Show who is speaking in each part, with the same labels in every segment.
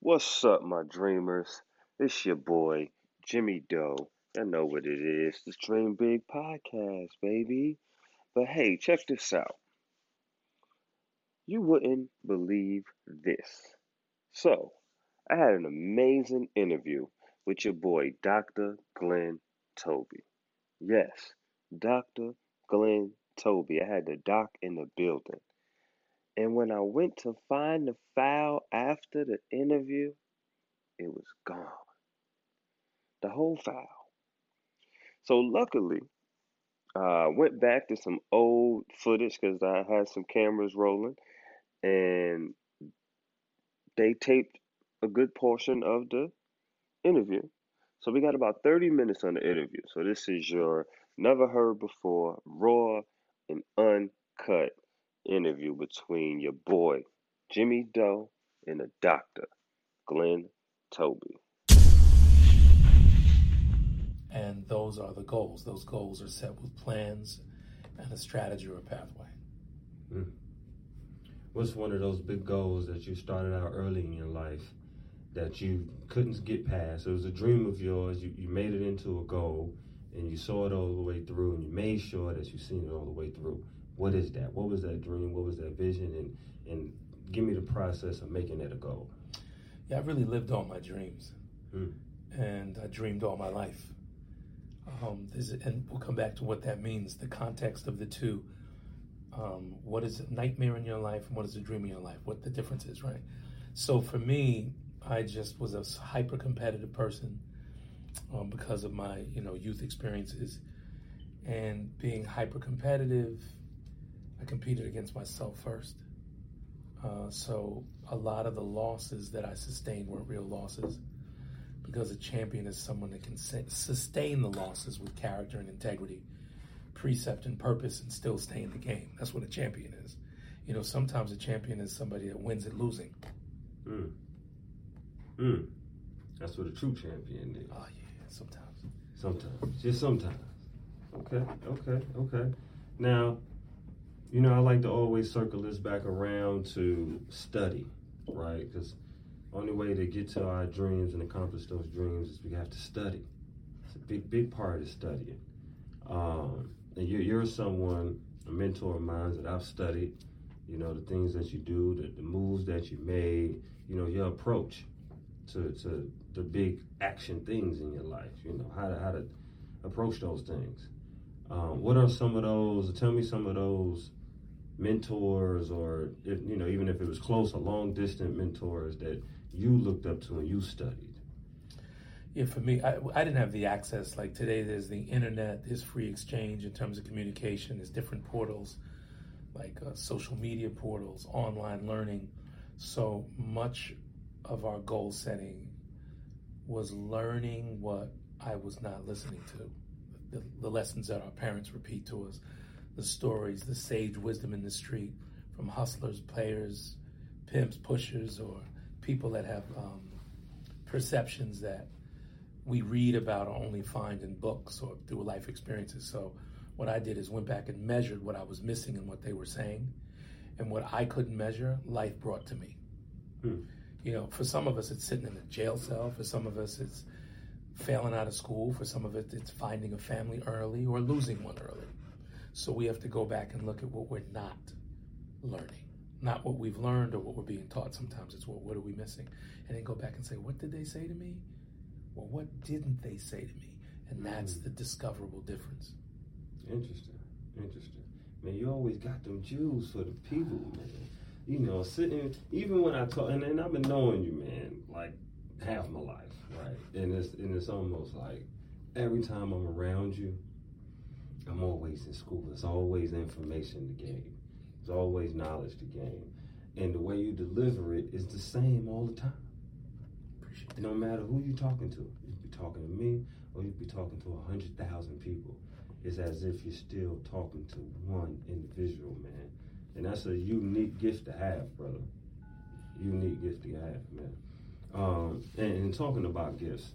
Speaker 1: What's up, my dreamers? It's your boy, Jimmy Doe. I know what it is. The Dream Big podcast, baby. But hey, check this out. You wouldn't believe this. So, I had an amazing interview with your boy, Dr. Glenn Toby. Yes, Dr. Glenn Toby. I had the doc in the building. And when I went to find the file after the interview, it was gone. The whole file. So luckily, I uh, went back to some old footage because I had some cameras rolling, and they taped a good portion of the interview. So we got about 30 minutes on the interview. So this is your never heard before, raw and uncut interview between your boy Jimmy Doe and the doctor, Glenn Toby.
Speaker 2: And those are the goals. Those goals are set with plans and a strategy or a pathway. Mm.
Speaker 3: What's one of those big goals that you started out early in your life that you couldn't get past? It was a dream of yours. You, you made it into a goal and you saw it all the way through and you made sure that you seen it all the way through what is that? What was that dream? What was that vision? And and give me the process of making that a goal.
Speaker 2: Yeah, I really lived all my dreams, mm. and I dreamed all my life. Um, and we'll come back to what that means. The context of the two. Um, what is a nightmare in your life, and what is a dream in your life? What the difference is, right? So for me, I just was a hyper competitive person um, because of my you know youth experiences and being hyper competitive I competed against myself first. Uh, so a lot of the losses that I sustained weren't real losses because a champion is someone that can sustain the losses with character and integrity, precept and purpose, and still stay in the game. That's what a champion is. You know, sometimes a champion is somebody that wins at losing.
Speaker 3: Mm. Mm. That's what a true champion is.
Speaker 2: Oh yeah, sometimes.
Speaker 3: Sometimes, just sometimes. Okay, okay, okay. Now, you know, I like to always circle this back around to study, right? Because only way to get to our dreams and accomplish those dreams is we have to study. It's a big, big part of studying. Um, and you're, you're someone, a mentor of mine that I've studied. You know, the things that you do, the, the moves that you made, you know, your approach to, to the big action things in your life. You know, how to, how to approach those things. Um, what are some of those? Tell me some of those mentors or if you know even if it was close or long distant mentors that you looked up to and you studied?
Speaker 2: Yeah for me I, I didn't have the access. Like today there's the internet there's free exchange in terms of communication there's different portals like uh, social media portals online learning. So much of our goal setting was learning what i was not listening to. The, the lessons that our parents repeat to us the stories, the sage wisdom in the street from hustlers, players, pimps, pushers, or people that have um, perceptions that we read about or only find in books or through life experiences. So what I did is went back and measured what I was missing and what they were saying, and what I couldn't measure, life brought to me. Hmm. You know, for some of us, it's sitting in a jail cell. For some of us, it's failing out of school. For some of it, it's finding a family early or losing one early. So we have to go back and look at what we're not learning, not what we've learned or what we're being taught. Sometimes it's what, what are we missing? And then go back and say, what did they say to me? Well, what didn't they say to me? And that's mm. the discoverable difference.
Speaker 3: Interesting. Interesting. Man, you always got them jewels for the people, man. You know, sitting, even when I talk, and, and I've been knowing you, man, like half my life, right? And it's, and it's almost like every time I'm around you, I'm always in school. There's always information to gain. There's always knowledge to gain. And the way you deliver it is the same all the time. Appreciate no matter who you're talking to. You be talking to me or you be talking to a hundred thousand people. It's as if you're still talking to one individual, man. And that's a unique gift to have, brother. Unique gift to have, man. Um, and, and talking about gifts,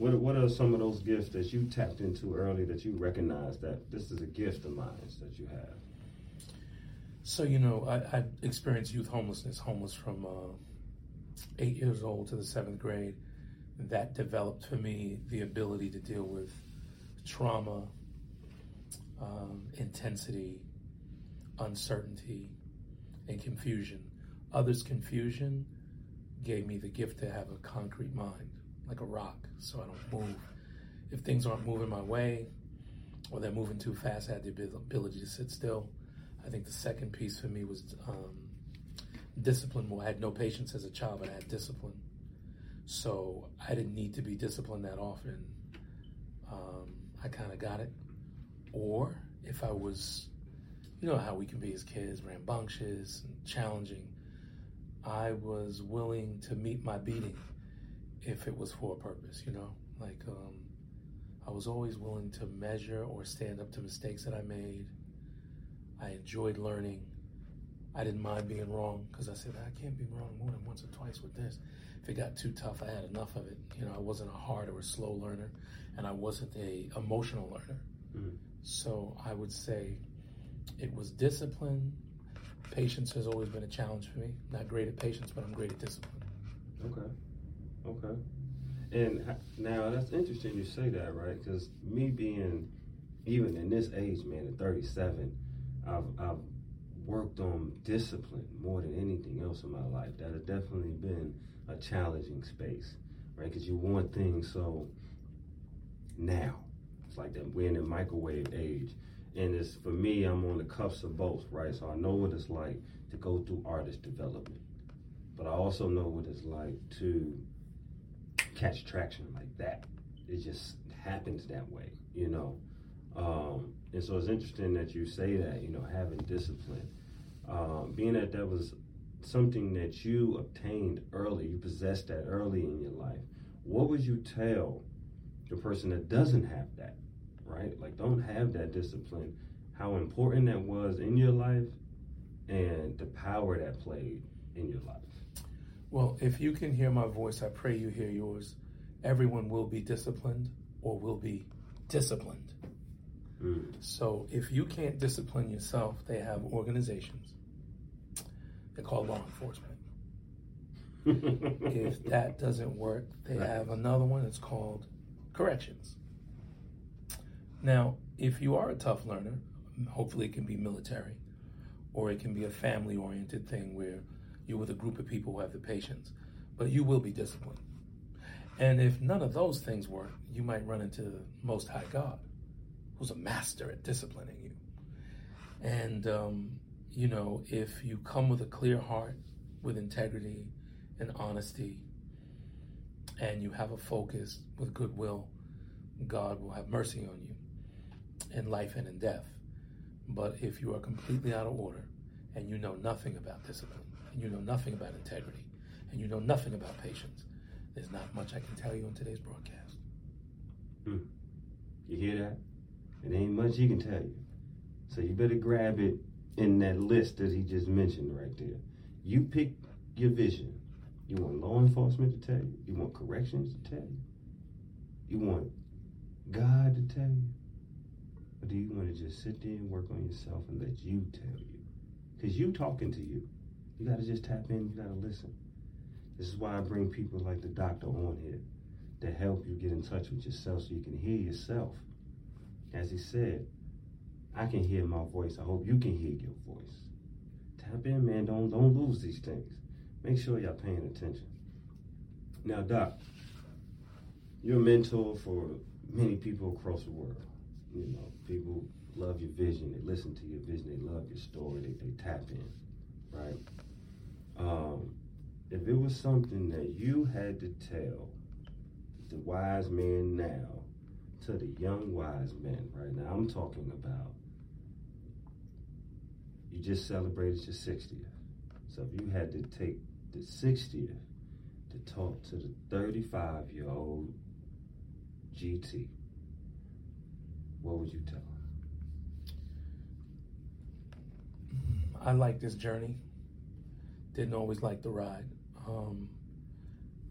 Speaker 3: what, what are some of those gifts that you tapped into early that you recognize that this is a gift of mine that you have?
Speaker 2: So, you know, I, I experienced youth homelessness, homeless from uh, eight years old to the seventh grade, that developed for me the ability to deal with trauma, um, intensity, uncertainty, and confusion. Others' confusion gave me the gift to have a concrete mind, like a rock, so I don't move. If things aren't moving my way, or they're moving too fast, I had the ability to sit still. I think the second piece for me was um, discipline. Well, I had no patience as a child, but I had discipline. So I didn't need to be disciplined that often. Um, I kind of got it. Or if I was, you know how we can be as kids, rambunctious and challenging, I was willing to meet my beating if it was for a purpose, you know? Like, um, I was always willing to measure or stand up to mistakes that I made. I enjoyed learning. I didn't mind being wrong because I said, I can't be wrong more than once or twice with this. If it got too tough, I had enough of it. You know, I wasn't a hard or a slow learner, and I wasn't a emotional learner. Mm-hmm. So I would say it was discipline. Patience has always been a challenge for me. Not great at patience, but I'm great at discipline.
Speaker 3: Okay. Okay. And now that's interesting you say that, right? Because me being even in this age, man, at 37, I've, I've worked on discipline more than anything else in my life. That has definitely been a challenging space, right? Because you want things so now. It's like that we're in the microwave age. And it's for me, I'm on the cuffs of both, right? So I know what it's like to go through artist development. But I also know what it's like to catch traction like that. It just happens that way, you know. Um, and so it's interesting that you say that, you know, having discipline. Um, being that that was something that you obtained early, you possessed that early in your life, what would you tell the person that doesn't have that, right? Like, don't have that discipline, how important that was in your life and the power that played in your life?
Speaker 2: Well, if you can hear my voice, I pray you hear yours. Everyone will be disciplined or will be disciplined. Mm. So if you can't discipline yourself, they have organizations. They're called law enforcement. if that doesn't work, they right. have another one It's called corrections. Now, if you are a tough learner, hopefully it can be military, or it can be a family oriented thing where you're with a group of people who have the patience, but you will be disciplined. And if none of those things work, you might run into the Most High God, who's a master at disciplining you. And, um, you know, if you come with a clear heart, with integrity and honesty, and you have a focus with goodwill, God will have mercy on you in life and in death. But if you are completely out of order and you know nothing about discipline, and you know nothing about integrity, and you know nothing about patience, there's not much I can tell you in today's broadcast.
Speaker 3: Hmm. You hear that? It ain't much he can tell you. So you better grab it in that list that he just mentioned right there. You pick your vision. You want law enforcement to tell you? You want corrections to tell you? You want God to tell you? Or do you want to just sit there and work on yourself and let you tell you? Because you talking to you. You got to just tap in. You got to listen. This is why I bring people like the doctor on here to help you get in touch with yourself so you can hear yourself. As he said, I can hear my voice. I hope you can hear your voice. Tap in, man. Don't don't lose these things. Make sure y'all paying attention. Now, Doc, you're a mentor for many people across the world. You know, people love your vision. They listen to your vision. They love your story. They, they tap in, right? Um, if it was something that you had to tell the wise man now to the young wise men right now, I'm talking about you just celebrated your 60th. So if you had to take the 60th to talk to the 35 year old GT, what would you tell him?
Speaker 2: I like this journey. Didn't always like the ride. Um,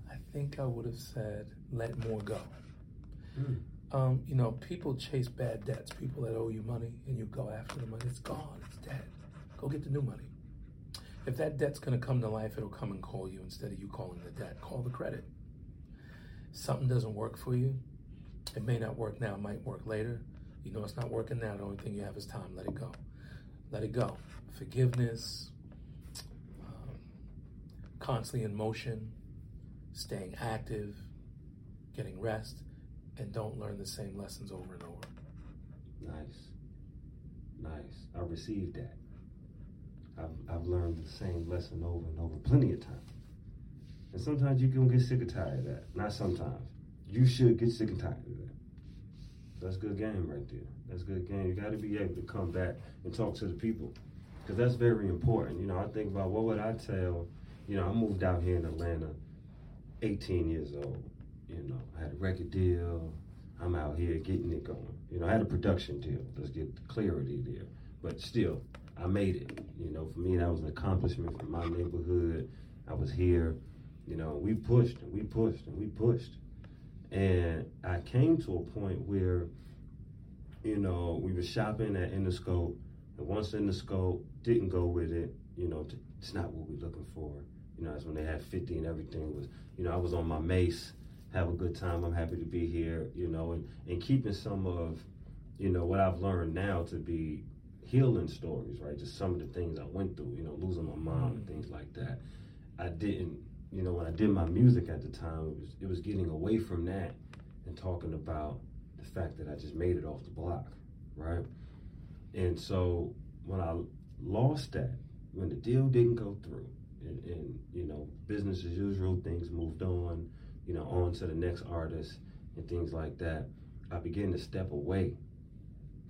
Speaker 2: I think I would have said, let more go. Mm. Um, you know, people chase bad debts. People that owe you money and you go after the money, it's gone, it's dead. Go get the new money. If that debt's going to come to life, it'll come and call you instead of you calling the debt. Call the credit. Something doesn't work for you. It may not work now, it might work later. You know it's not working now. The only thing you have is time. Let it go. Let it go. Forgiveness, constantly in motion, staying active, getting rest, and don't learn the same lessons over and over.
Speaker 3: Nice. Nice. I received that. I've, I've learned the same lesson over and over plenty of times. And sometimes you can get sick and tired of that. Not sometimes. You should get sick and tired of that. That's good game right there. That's good game. You got to be able to come back and talk to the people because that's very important. You know, I think about what would I tell. You know, I moved out here in Atlanta, 18 years old. You know, I had a record deal. I'm out here getting it going. You know, I had a production deal. Let's get the clarity there. But still, I made it. You know, for me, that was an accomplishment for my neighborhood. I was here. You know, we pushed and we pushed and we pushed. And I came to a point where, you know, we were shopping at Interscope, and once Interscope didn't go with it, you know, it's not what we're looking for. You know, that's when they had 50 and everything was, you know, I was on my mace, have a good time. I'm happy to be here, you know, and, and keeping some of, you know, what I've learned now to be healing stories, right? Just some of the things I went through, you know, losing my mom and mm. things like that. I didn't you know, when I did my music at the time, it was it was getting away from that and talking about the fact that I just made it off the block, right? And so when I lost that, when the deal didn't go through, and, and you know, business as usual, things moved on, you know, on to the next artist and things like that. I began to step away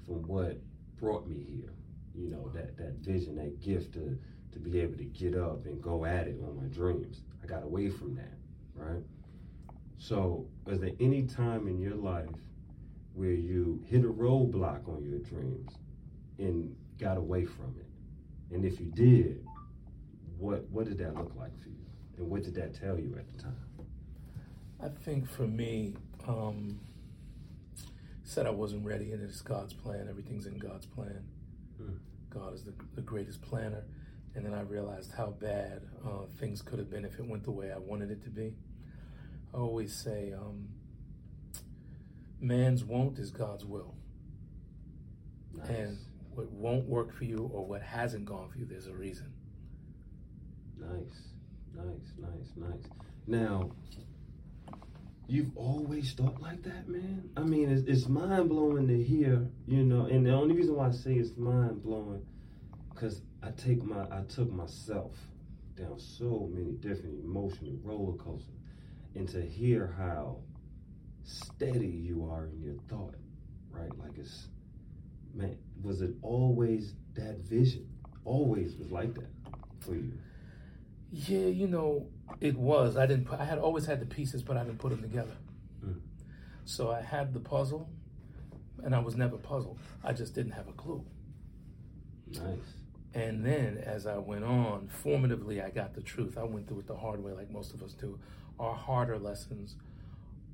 Speaker 3: from what brought me here. You know, that that vision, that gift to to be able to get up and go at it on my dreams. I got away from that, right? So, is there any time in your life where you hit a roadblock on your dreams and got away from it? And if you did, what what did that look like for you? And what did that tell you at the time?
Speaker 2: I think for me, um, said I wasn't ready, and it's God's plan. Everything's in God's plan. Hmm. God is the, the greatest planner. And then I realized how bad uh, things could have been if it went the way I wanted it to be. I always say, um, man's won't is God's will. Nice. And what won't work for you or what hasn't gone for you, there's a reason.
Speaker 3: Nice, nice, nice, nice. Now, you've always thought like that, man? I mean, it's, it's mind blowing to hear, you know, and the only reason why I say it's mind blowing because I take my I took myself down so many different emotional roller coasters, and to hear how steady you are in your thought, right? Like it's man, was it always that vision? Always was like that for you.
Speaker 2: Yeah, you know, it was. I didn't. Put, I had always had the pieces, but I didn't put them together. Mm. So I had the puzzle, and I was never puzzled. I just didn't have a clue.
Speaker 3: Nice.
Speaker 2: And then as I went on, formatively, I got the truth. I went through it the hard way, like most of us do. Our harder lessons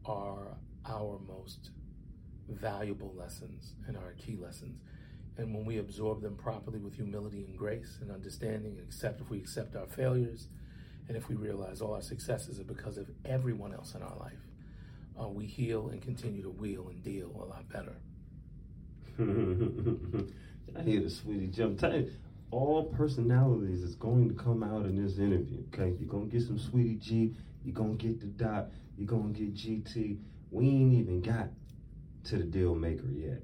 Speaker 2: are our most valuable lessons and our key lessons. And when we absorb them properly with humility and grace and understanding, and accept if we accept our failures, and if we realize all our successes are because of everyone else in our life, uh, we heal and continue to wheel and deal a lot better.
Speaker 3: I hear the sweetie jump all personalities is going to come out in this interview. Okay, you're gonna get some Sweetie G, you're gonna get the dot, you're gonna get GT. We ain't even got to the deal maker yet.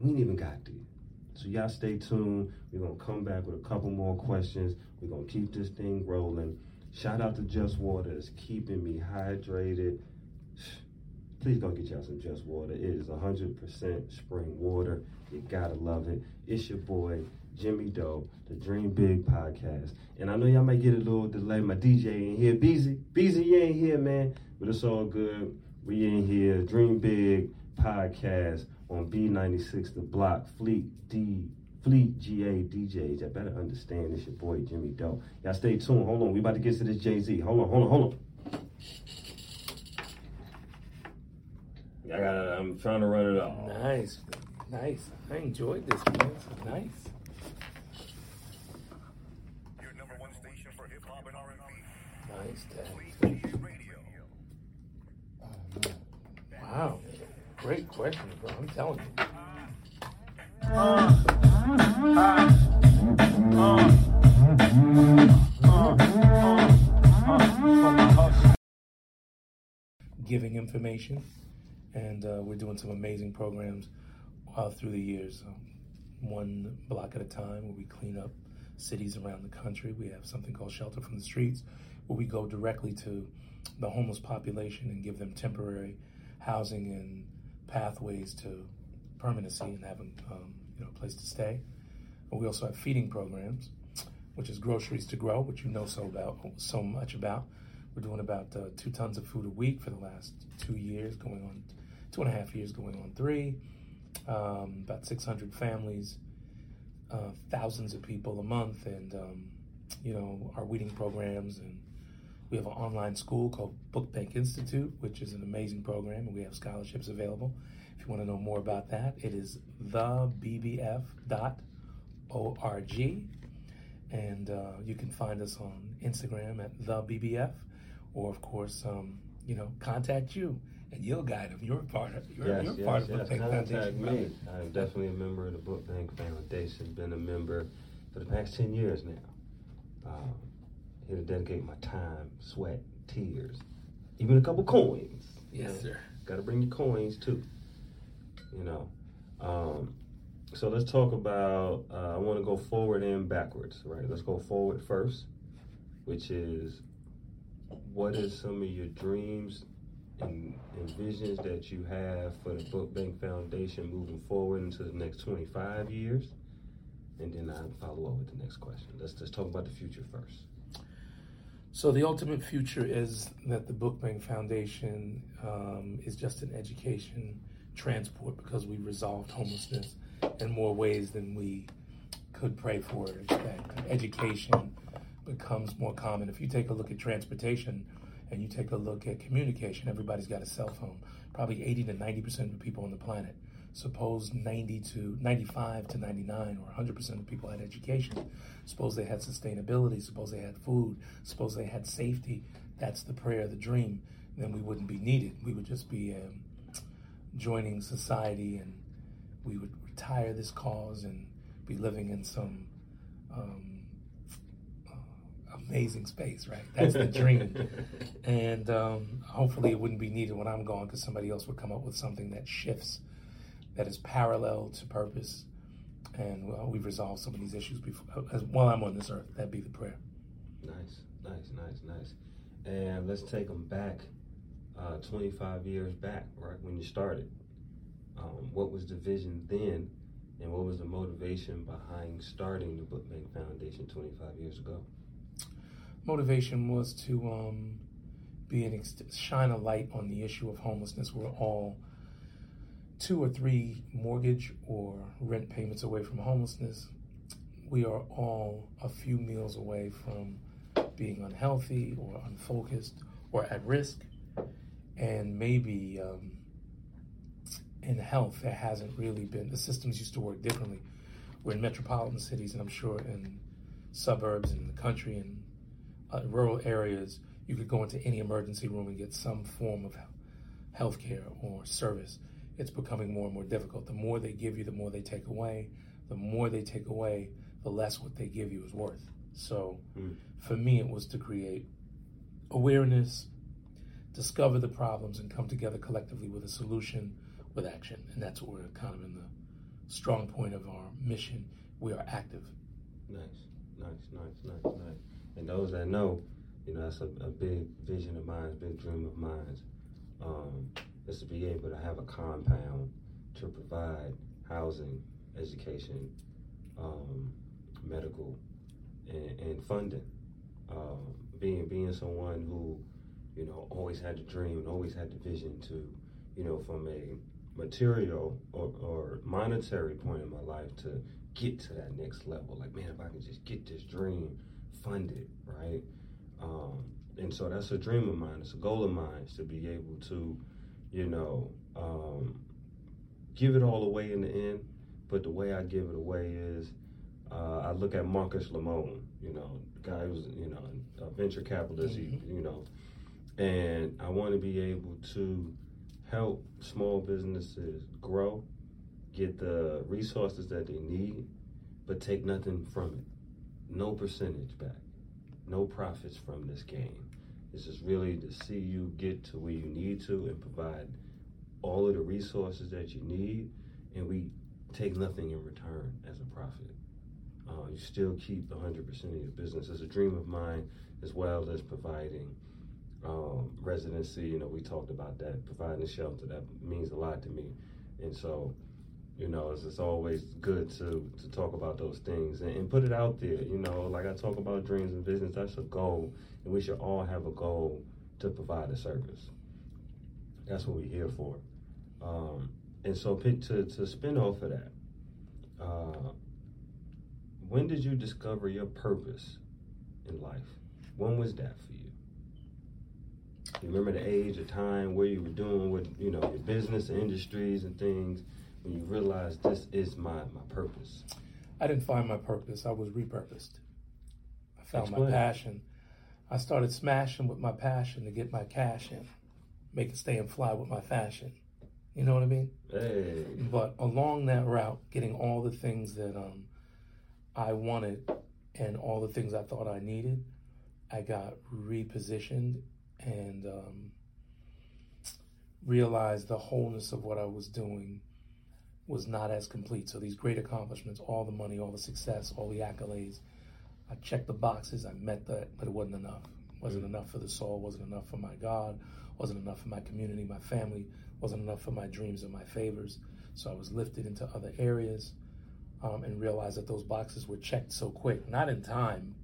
Speaker 3: We ain't even got there. So y'all stay tuned. We're gonna come back with a couple more questions. We're gonna keep this thing rolling. Shout out to Just Water, keeping me hydrated. Please go get y'all some Just Water. It is 100% spring water. You gotta love it. It's your boy, Jimmy Doe, the Dream Big podcast. And I know y'all might get a little delay. My DJ ain't here. Beezy, Beezy, you ain't here, man. But it's all good. We in here. Dream Big podcast on B96 The Block Fleet D Fleet GA DJs. I better understand this your boy Jimmy Doe. Y'all stay tuned. Hold on. We about to get to this Jay Z. Hold on, hold on, hold on. I got I'm trying to run it off.
Speaker 2: Nice. Nice. I enjoyed this, man. Nice. Your number one station for hip hop and R&B. Nice, Dad. Wow, great question, bro. I'm telling you. Giving information, and uh, we're doing some amazing programs through the years. Um, one block at a time, where we clean up cities around the country. We have something called Shelter from the Streets, where we go directly to the homeless population and give them temporary housing and pathways to permanency and having um, you know a place to stay. We also have feeding programs, which is groceries to grow, which you know so about so much about. We're doing about uh, two tons of food a week for the last two years, going on two and a half years, going on three. Um, about 600 families, uh, thousands of people a month, and um, you know our weeding programs and we have an online school called Book Bank Institute, which is an amazing program, and we have scholarships available. If you want to know more about that, it is thebbf.org. And uh, you can find us on Instagram at thebbf, or of course, um, you know, contact you and you'll guide them. You're part of you're,
Speaker 3: yes,
Speaker 2: you're
Speaker 3: yes,
Speaker 2: part of
Speaker 3: yes.
Speaker 2: Book Bank
Speaker 3: Contact
Speaker 2: Foundation.
Speaker 3: me. I'm definitely a member of the Book Bank Foundation. Been a member for the past ten years now. Um, here to dedicate my time, sweat, tears, even a couple coins.
Speaker 2: Yes, sir.
Speaker 3: Got to bring your coins too. You know. Um, so let's talk about. Uh, I want to go forward and backwards. Right. Let's go forward first, which is what is some of your dreams and, and visions that you have for the Book Bank Foundation moving forward into the next 25 years? And then I'll follow up with the next question. Let's just talk about the future first.
Speaker 2: So the ultimate future is that the Book Bank Foundation um, is just an education transport because we resolved homelessness in more ways than we could pray for or expect. Education becomes more common. If you take a look at transportation and you take a look at communication, everybody's got a cell phone. Probably 80 to 90 percent of the people on the planet. Suppose 90 to 95 to 99 or 100 percent of people had education. Suppose they had sustainability. Suppose they had food. Suppose they had safety. That's the prayer, the dream. Then we wouldn't be needed. We would just be um, joining society, and we would retire this cause and be living in some um, uh, amazing space. Right? That's the dream. and um, hopefully, it wouldn't be needed when I'm gone because somebody else would come up with something that shifts, that is parallel to purpose. And well, we've resolved some of these issues before. As, while I'm on this earth, that'd be the prayer.
Speaker 3: Nice, nice, nice, nice. And let's take them back uh, 25 years back, right when you started. Um, what was the vision then, and what was the motivation behind starting the Book Bank Foundation 25 years ago?
Speaker 2: Motivation was to um, be an ex- shine a light on the issue of homelessness. We're all two or three mortgage or rent payments away from homelessness. We are all a few meals away from being unhealthy or unfocused or at risk. And maybe um, in health, there hasn't really been, the systems used to work differently. We're in metropolitan cities, and I'm sure in suburbs and the country and uh, rural areas, you could go into any emergency room and get some form of health care or service it's becoming more and more difficult. The more they give you, the more they take away. The more they take away, the less what they give you is worth. So
Speaker 3: Mm.
Speaker 2: for me, it was to create awareness, discover the problems, and come together collectively with a solution with action. And that's what we're kind of in the strong point of our mission. We are active.
Speaker 3: Nice, nice, nice, nice, nice. And those that know, you know, that's a, a big vision of mine, big dream of mine. Um, is to be able to have a compound to provide housing, education, um, medical, and, and funding. Um, being being someone who, you know, always had the dream and always had the vision to, you know, from a material or, or monetary point in my life to get to that next level. Like, man, if I can just get this dream funded, right? Um, and so that's a dream of mine. It's a goal of mine is to be able to, you know, um, give it all away in the end. But the way I give it away is uh, I look at Marcus Lamone, You know, the guy who's you know a venture capitalist.
Speaker 2: Mhm.
Speaker 3: You, you know, and I want to be able to help small businesses grow, get the resources that they need, but take nothing from it. No percentage back. No profits from this game. It's just really to see you get to where you need to and provide all of the resources that you need, and we take nothing in return as a profit. Uh, you still keep 100% of your business. It's a dream of mine, as well as providing um, residency. You know, we talked about that, providing shelter. That means a lot to me. And so, you know, it's, it's always good to, to talk about those things and, and put it out there. You know, like I talk about dreams and visions, that's a goal. And we should all have a goal to provide a service. That's what we're here for. Um, and so, pick to, to spin off of that, uh, when did you discover your purpose in life? When was that for you? You remember the age, the time, where you were doing what you know, your business, industries, and things, when you realized this is my my purpose.
Speaker 2: I didn't find my purpose. I was repurposed. I found
Speaker 3: Explain.
Speaker 2: my passion. I started smashing with my passion to get my cash in, make it stay and fly with my fashion. You know what I mean?
Speaker 3: Hey,
Speaker 2: But along that route, getting all the things that um, I wanted and all the things I thought I needed, I got repositioned and um, realized the wholeness of what I was doing was not as complete. So these great accomplishments, all the money, all the success, all the accolades, I checked the boxes, I met that, but it wasn't enough. wasn't enough for the soul, wasn't enough for my God, wasn't enough for my community, my family, wasn't enough for my dreams and my favors. So I was lifted into other areas um, and realized that those boxes were checked so quick, not in time,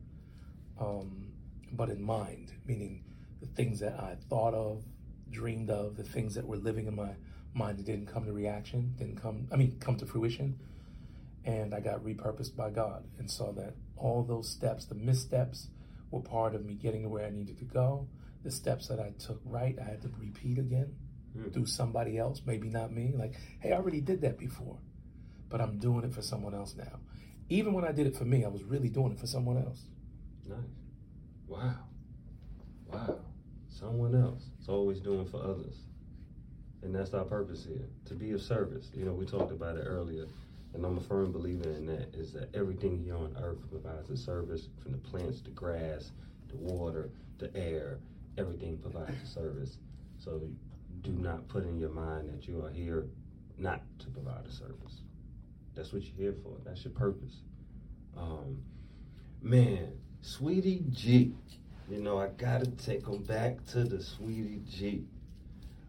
Speaker 2: um, but in mind, meaning the things that I thought of, dreamed of, the things that were living in my mind that didn't come to reaction, didn't come, I mean, come to fruition. And I got repurposed by God and saw that all those steps, the missteps, were part of me getting to where I needed to go. The steps that I took right, I had to repeat again
Speaker 3: Hmm.
Speaker 2: through somebody else, maybe not me. Like, hey, I already did that before, but I'm doing it for someone else now. Even when I did it for me, I was really doing it for someone else.
Speaker 3: nice. Wow, wow. Someone else. It's always doing for others, and that's our purpose here to be of service. You know, we talked about it earlier. And I'm a firm believer in that is that everything here on earth provides a service from the plants, the grass, the water, the air, everything provides a service. So do not put in your mind that you are here not to provide a service. That's what you're here for. That's your purpose. Um, man, Sweetie G. You know, I gotta take them back to the Sweetie G.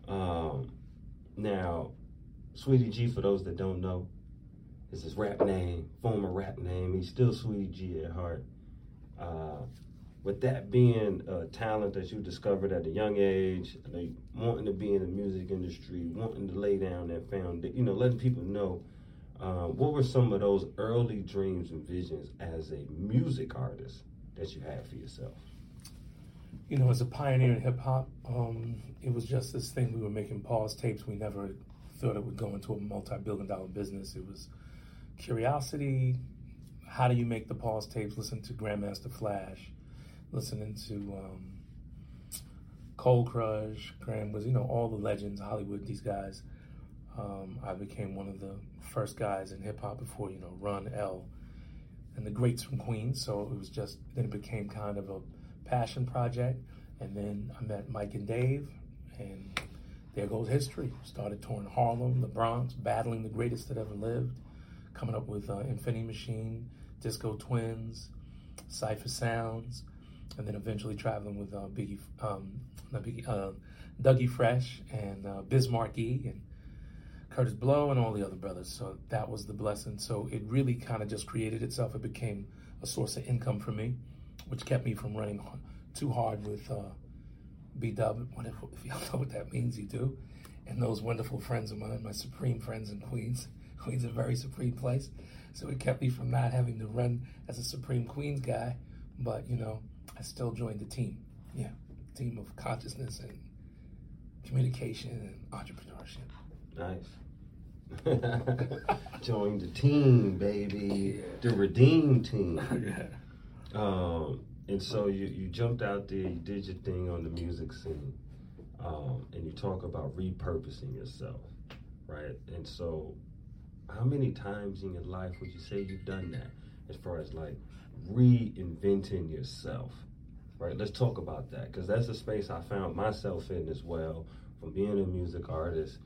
Speaker 3: Um, now, Sweetie G, for those that don't know, is his rap name, former rap name. He's still Sweetie G at heart. Uh, with that being a talent that you discovered at a young age, like wanting to be in the music industry, wanting to lay down that foundation, you know, letting people know, um, what were some of those early dreams and visions as a music artist that you had for yourself?
Speaker 2: You know, as a pioneer in hip hop, um, it was just this thing. We were making pause tapes. We never thought it would go into a multi billion dollar business. It was curiosity. How do you make the pause tapes? Listen to Grandmaster Flash, listening to um, Cold Crush, Graham was, you know, all the legends, Hollywood, these guys. Um, I became one of the first guys in hip hop before, you know, Run, L, and the greats from Queens. So it was just, then it became kind of a passion project. And then I met Mike and Dave, and there goes history. Started touring Harlem, the Bronx, battling the greatest that ever lived, coming up with uh, Infinity Machine, Disco Twins, Cypher Sounds, and then eventually traveling with uh, Biggie, um, Biggie, uh, Dougie Fresh and uh, Bismarck E and Kurtis Blow and all the other brothers. So that was the blessing. So it really kind of just created itself. It became a source of income for me, which kept me from running too hard with uh, B Dub. If, if y'all know what that means, you do. And those wonderful friends of mine, my supreme friends in Queens. Queens a very supreme place. So it kept me from not having to run as a supreme Queens guy. But, you know, I still joined the team. Yeah, team of consciousness and communication and entrepreneurship.
Speaker 3: Nice. Join the team, baby. The Redeem team.
Speaker 2: yeah.
Speaker 3: Um, and so you, you jumped out there, you did your thing on the music scene, um, and you talk about repurposing yourself, right? And so, how many times in your life would you say you've done that, as far as like reinventing yourself, right? Let's talk about that because that's a space I found myself in as well, from being a music artist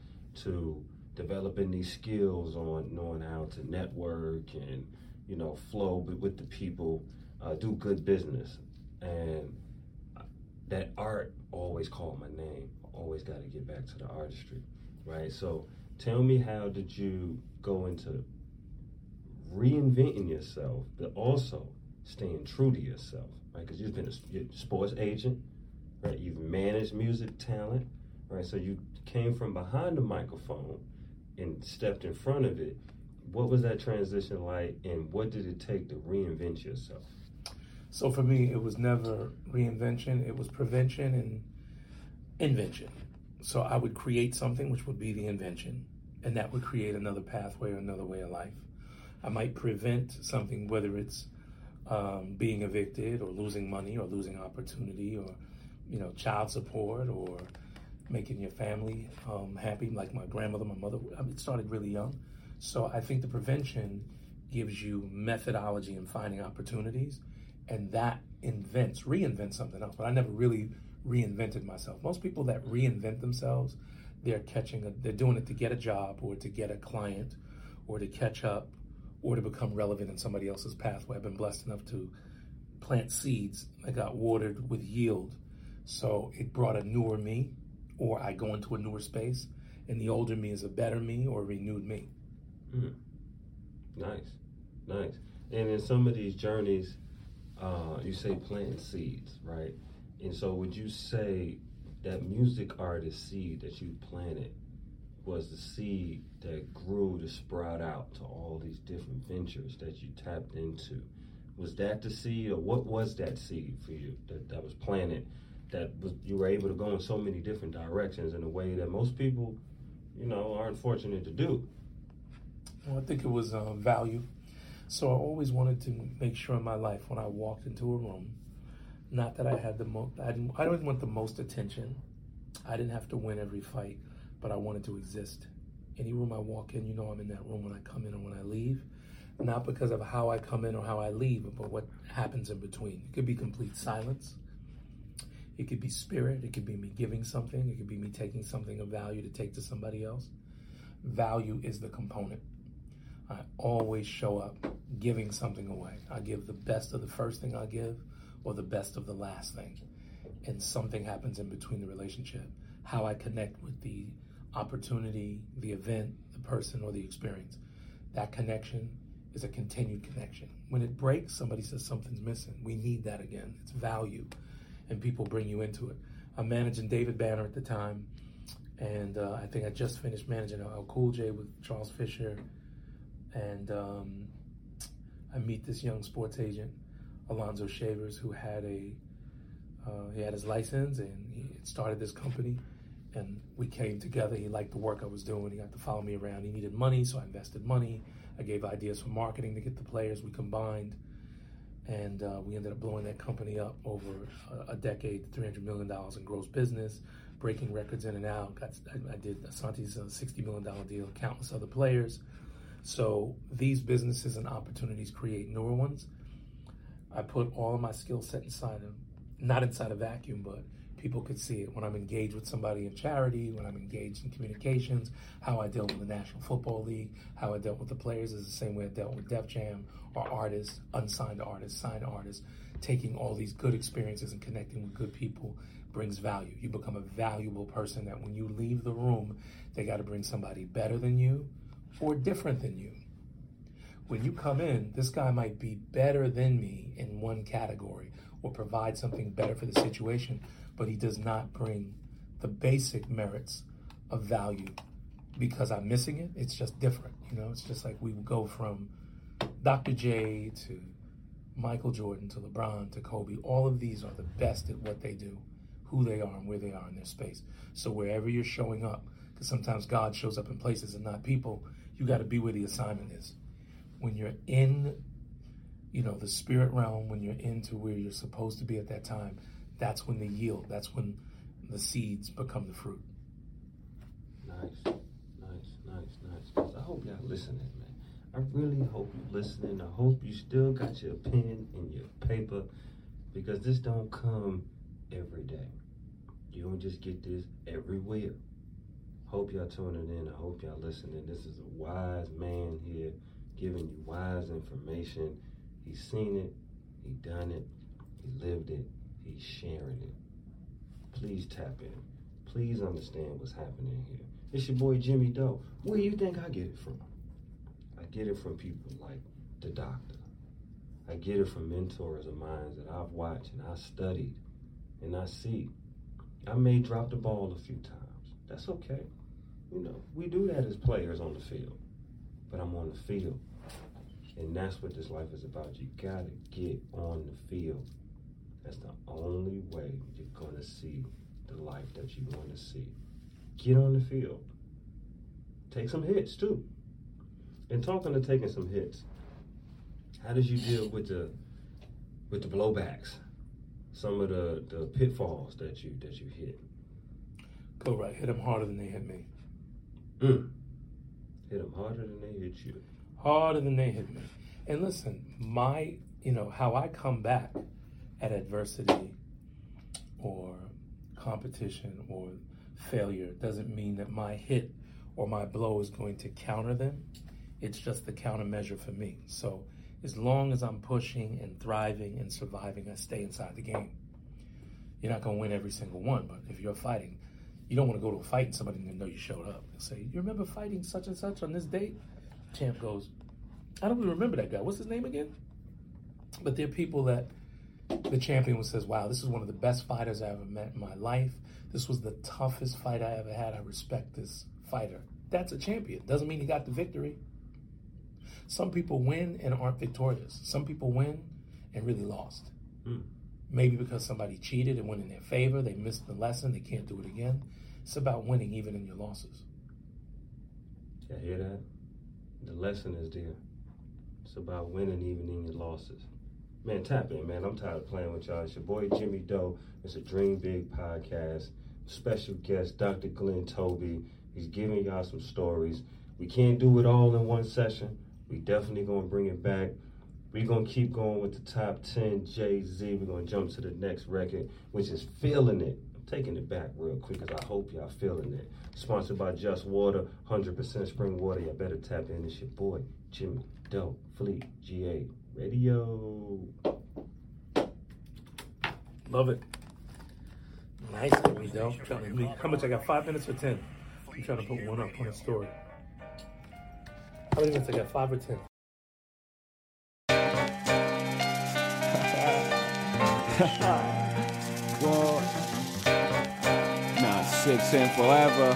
Speaker 3: to developing these skills on knowing how to network and you know flow with the people uh, do good business. And that art always called my name. Always got to get back to the artistry, right? So tell me, how did you go into reinventing yourself, but also staying true to yourself, right? Because you've been a sports agent, right? You've managed music talent, right? So you came from behind the microphone and stepped in front of it. What was that transition like, and what did it take to reinvent yourself?
Speaker 2: So for me, it was never reinvention, it was prevention and invention. So I would create something which would be the invention, and that would create another pathway or another way of life. I might prevent something, whether it's um, being evicted or losing money or losing opportunity or, you know, child support or making your family um, happy, like my grandmother, my mother. I mean, it started really young. So I think the prevention gives you methodology in finding opportunities and that invents, reinvents something else. But I never really reinvented myself. Most people that reinvent themselves, they're catching, a, they're doing it to get a job or to get a client or to catch up or to become relevant in somebody else's pathway. I've been blessed enough to plant seeds that got watered with yield. So it brought a newer me, or I go into a newer space, and the older me is a better me or renewed me.
Speaker 3: Mm. Nice, nice. And in some of these journeys, uh, you say planting seeds, right? And so would you say that music artist seed that you planted was the seed that grew to sprout out to all these different ventures that you tapped into? Was that the seed, or what was that seed for you that, that was planted? That was you were able to go in so many different directions in a way that most people, you know, aren't fortunate to do.
Speaker 2: Well, I think it was uh, value. So I always wanted to make sure in my life when I walked into a room, not that I had the most, I didn't, I didn't want the most attention. I didn't have to win every fight, but I wanted to exist. Any room I walk in, you know I'm in that room when I come in or when I leave. Not because of how I come in or how I leave, but what happens in between. It could be complete silence. It could be spirit. It could be me giving something. It could be me taking something of value to take to somebody else. Value is the component. I always show up giving something away. I give the best of the first thing I give or the best of the last thing. And something happens in between the relationship. How I connect with the opportunity, the event, the person, or the experience. That connection is a continued connection. When it breaks, somebody says something's missing. We need that again. It's value. And people bring you into it. I'm managing David Banner at the time. And uh, I think I just finished managing LL Cool J with Charles Fisher and um, I meet this young sports agent, Alonzo Shavers, who had a uh, he had his license and he started this company. And we came together. He liked the work I was doing. He got to follow me around. He needed money, so I invested money. I gave ideas for marketing to get the players. We combined, and uh, we ended up blowing that company up over a, a decade, $300 million in gross business, breaking records in and out. Got, I, I did Asante's $60 million deal, countless other players. So these businesses and opportunities create newer ones. I put all of my skill set inside them, not inside a vacuum, but people could see it when I'm engaged with somebody in charity, when I'm engaged in communications, how I dealt with the National Football League, how I dealt with the players is the same way I dealt with Def Jam or artists, unsigned artists, signed artists. Taking all these good experiences and connecting with good people brings value. You become a valuable person that when you leave the room, they got to bring somebody better than you or different than you. When you come in, this guy might be better than me in one category or provide something better for the situation, but he does not bring the basic merits of value because I'm missing it. It's just different. You know, it's just like we go from Dr. J to Michael Jordan to LeBron to Kobe. All of these are the best at what they do, who they are, and where they are in their space. So wherever you're showing up, because sometimes God shows up in places and not people, you got to be where the assignment is. When you're in you know, the spirit realm, when you're into where you're supposed to be at that time, that's when the yield, that's when the seeds become the fruit.
Speaker 3: Nice, nice, nice, nice. I hope y'all listening, man. I really hope you're listening. I hope you still got your pen and your paper because this don't come every day. You don't just get this everywhere. Hope y'all tuning in. I hope y'all listening. This is a wise man here giving you wise information. He's seen it, he done it, he lived it, he's sharing it. Please tap in. Please understand what's happening here. It's your boy Jimmy Doe. Where do you think I get it from? I get it from people like the doctor. I get it from mentors of mine that I've watched and I studied and I see. I may drop the ball a few times. That's okay. You know, we do that as players on the field. But I'm on the field. And that's what this life is about. You gotta get on the field. That's the only way you're gonna see the life that you want to see. Get on the field. Take some hits too. And talking to taking some hits, how did you deal with the with the blowbacks? Some of the, the pitfalls that you that you hit.
Speaker 2: Go right, hit them harder than they hit me.
Speaker 3: Mm. Hit them harder than they hit you.
Speaker 2: Harder than they hit me. And listen, my you know how I come back at adversity or competition or failure doesn't mean that my hit or my blow is going to counter them. It's just the countermeasure for me. So as long as I'm pushing and thriving and surviving, I stay inside the game. You're not going to win every single one, but if you're fighting, you don't want to go to a fight and somebody didn't know you showed up. They'll say, You remember fighting such and such on this date? Champ goes, I don't even remember that guy. What's his name again? But there are people that the champion says, Wow, this is one of the best fighters I ever met in my life. This was the toughest fight I ever had. I respect this fighter. That's a champion. Doesn't mean he got the victory. Some people win and aren't victorious. Some people win and really lost. Mm. Maybe because somebody cheated and went in their favor, they missed the lesson, they can't do it again. It's about winning even in your losses.
Speaker 3: I hear that? The lesson is there. It's about winning even in your losses. Man, tap in, man. I'm tired of playing with y'all. It's your boy Jimmy Doe. It's a Dream Big podcast. Special guest, Dr. Glenn Toby. He's giving y'all some stories. We can't do it all in one session. We definitely gonna bring it back. We're gonna keep going with the top 10 Jay-Z. We're gonna jump to the next record, which is Feeling It. Taking it back real quick because I hope y'all feeling it. Sponsored by Just Water, 100% spring water. Y'all better tap in. It's your boy, Jimmy Doe Fleet, GA Radio.
Speaker 2: Love it. Nice, Jimmy Doe. How much I got? Five minutes or ten? I'm trying to put one up on a story. How many minutes I got? Five or ten?
Speaker 4: in forever.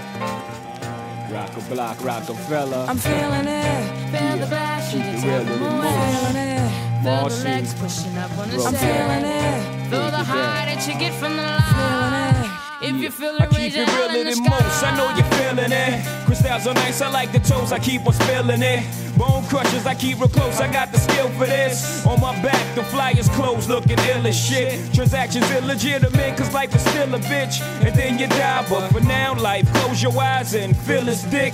Speaker 4: Rock a block, fella
Speaker 5: I'm feeling it. Feel yeah. the bass, she can tell I'm Feeling it. Feel the legs pushing up on the I'm feeling it. Feel the high that you get from the line. If you feel
Speaker 4: I keep it realer than most. I know you're feeling it. Cristals are nice. I like the toes. I keep on spilling it. Bone crushers, I keep real close. I got the skill for this. On my back, the flyers closed, looking ill as shit. Transactions illegitimate, cause life is still a bitch. And then you die, but for now, life, close your eyes and feel his dick.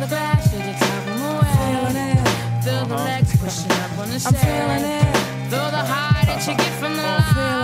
Speaker 5: The back, shake it top away. Feeling it. Feel the uh-huh. legs pushing up on the set. I'm feeling it. Feel the high that you get from the line.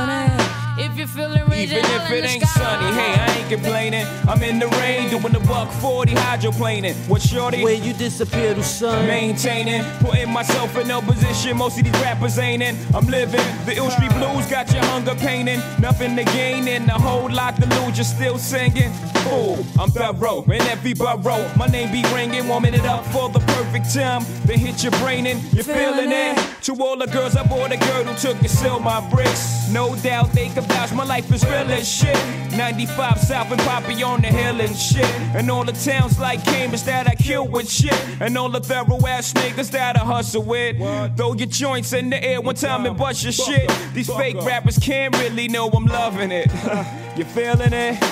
Speaker 5: Feeling it. If you feel it
Speaker 4: Even if it ain't sunny, hey, I ain't complaining. I'm in the rain, doing the buck 40 hydroplaning. What shorty?
Speaker 6: Where you disappear to son?
Speaker 4: Maintaining, putting myself in no position most of these rappers ain't in. I'm living the ill street blues, got your hunger painting. Nothing to gain and a whole lot to lose, you're still singing. Fool, I'm thorough in every borough. My name be ringing, warming it up for the perfect time. Then hit your brain and you're feeling it. To all the girls, I bought a girl who took and sell my bricks. No doubt they can vouch, my life is real as shit. 95 South and Poppy on the hill and shit. And all the towns like Cambridge that I kill with shit. And all the thorough ass niggas that I hustle with. Throw your joints in the air one time and bust your shit. These fake rappers can't really know I'm loving it. you feeling it?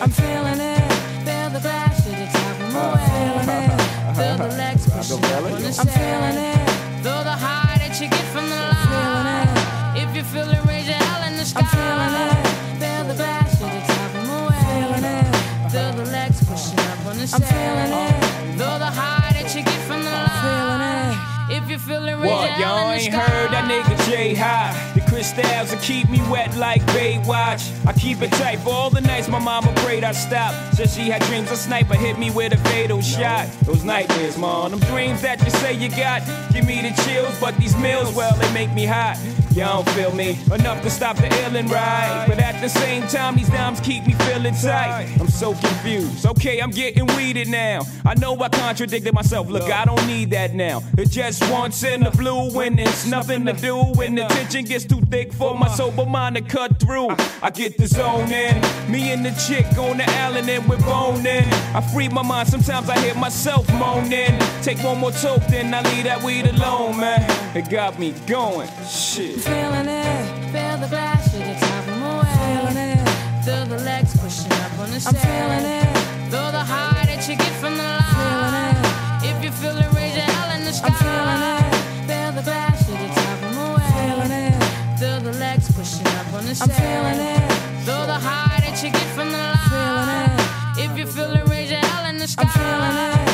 Speaker 5: I'm feeling it. Feel the glass to the top of my feeling it. Feel the legs pushing up on the I'm feeling it. Feel the high that you get from the line. If you feel it, raise your hell in the sky. I'm feeling it. Up I'm feeling it. Feel the high that you get from the line. If you feel it, raise
Speaker 4: What, y'all ain't
Speaker 5: sky.
Speaker 4: heard that nigga J High? The Cristals will keep me wet like Baywatch. I keep it tight for all the nights my mama prayed I stop. Said she had dreams a sniper hit me with a fatal shot. Those nightmares, man, them dreams that you say you got. Give me the chills, but these meals, well, they make me hot. Y'all don't feel me enough to stop the ill and right. But at the same time, these dimes keep me feeling tight. I'm so confused. Okay, I'm getting weeded now. I know I contradicted myself. Look, I don't need that now. It just once in the blue when it's nothing to do. When the tension gets too thick for my sober mind to cut through. I get the zone in. Me and the chick on the island and we're boning. I free my mind. Sometimes I hear myself moaning. Take one more toke, then I leave that weed alone, man. It got me going. Shit.
Speaker 5: Feeling it. Feel the glass to the top of my feeling it. Feel the legs pushing up on the I'm feeling it. Feel the high that you get from the line. If you feel it, raise your hell in the sky. I'm feeling it. Feel the glass to the top of my feeling it. Feel the legs pushing up on the I'm feeling it. Feel the high that you get from the line. If you feel it, raise your hell in the sky. I'm feeling it.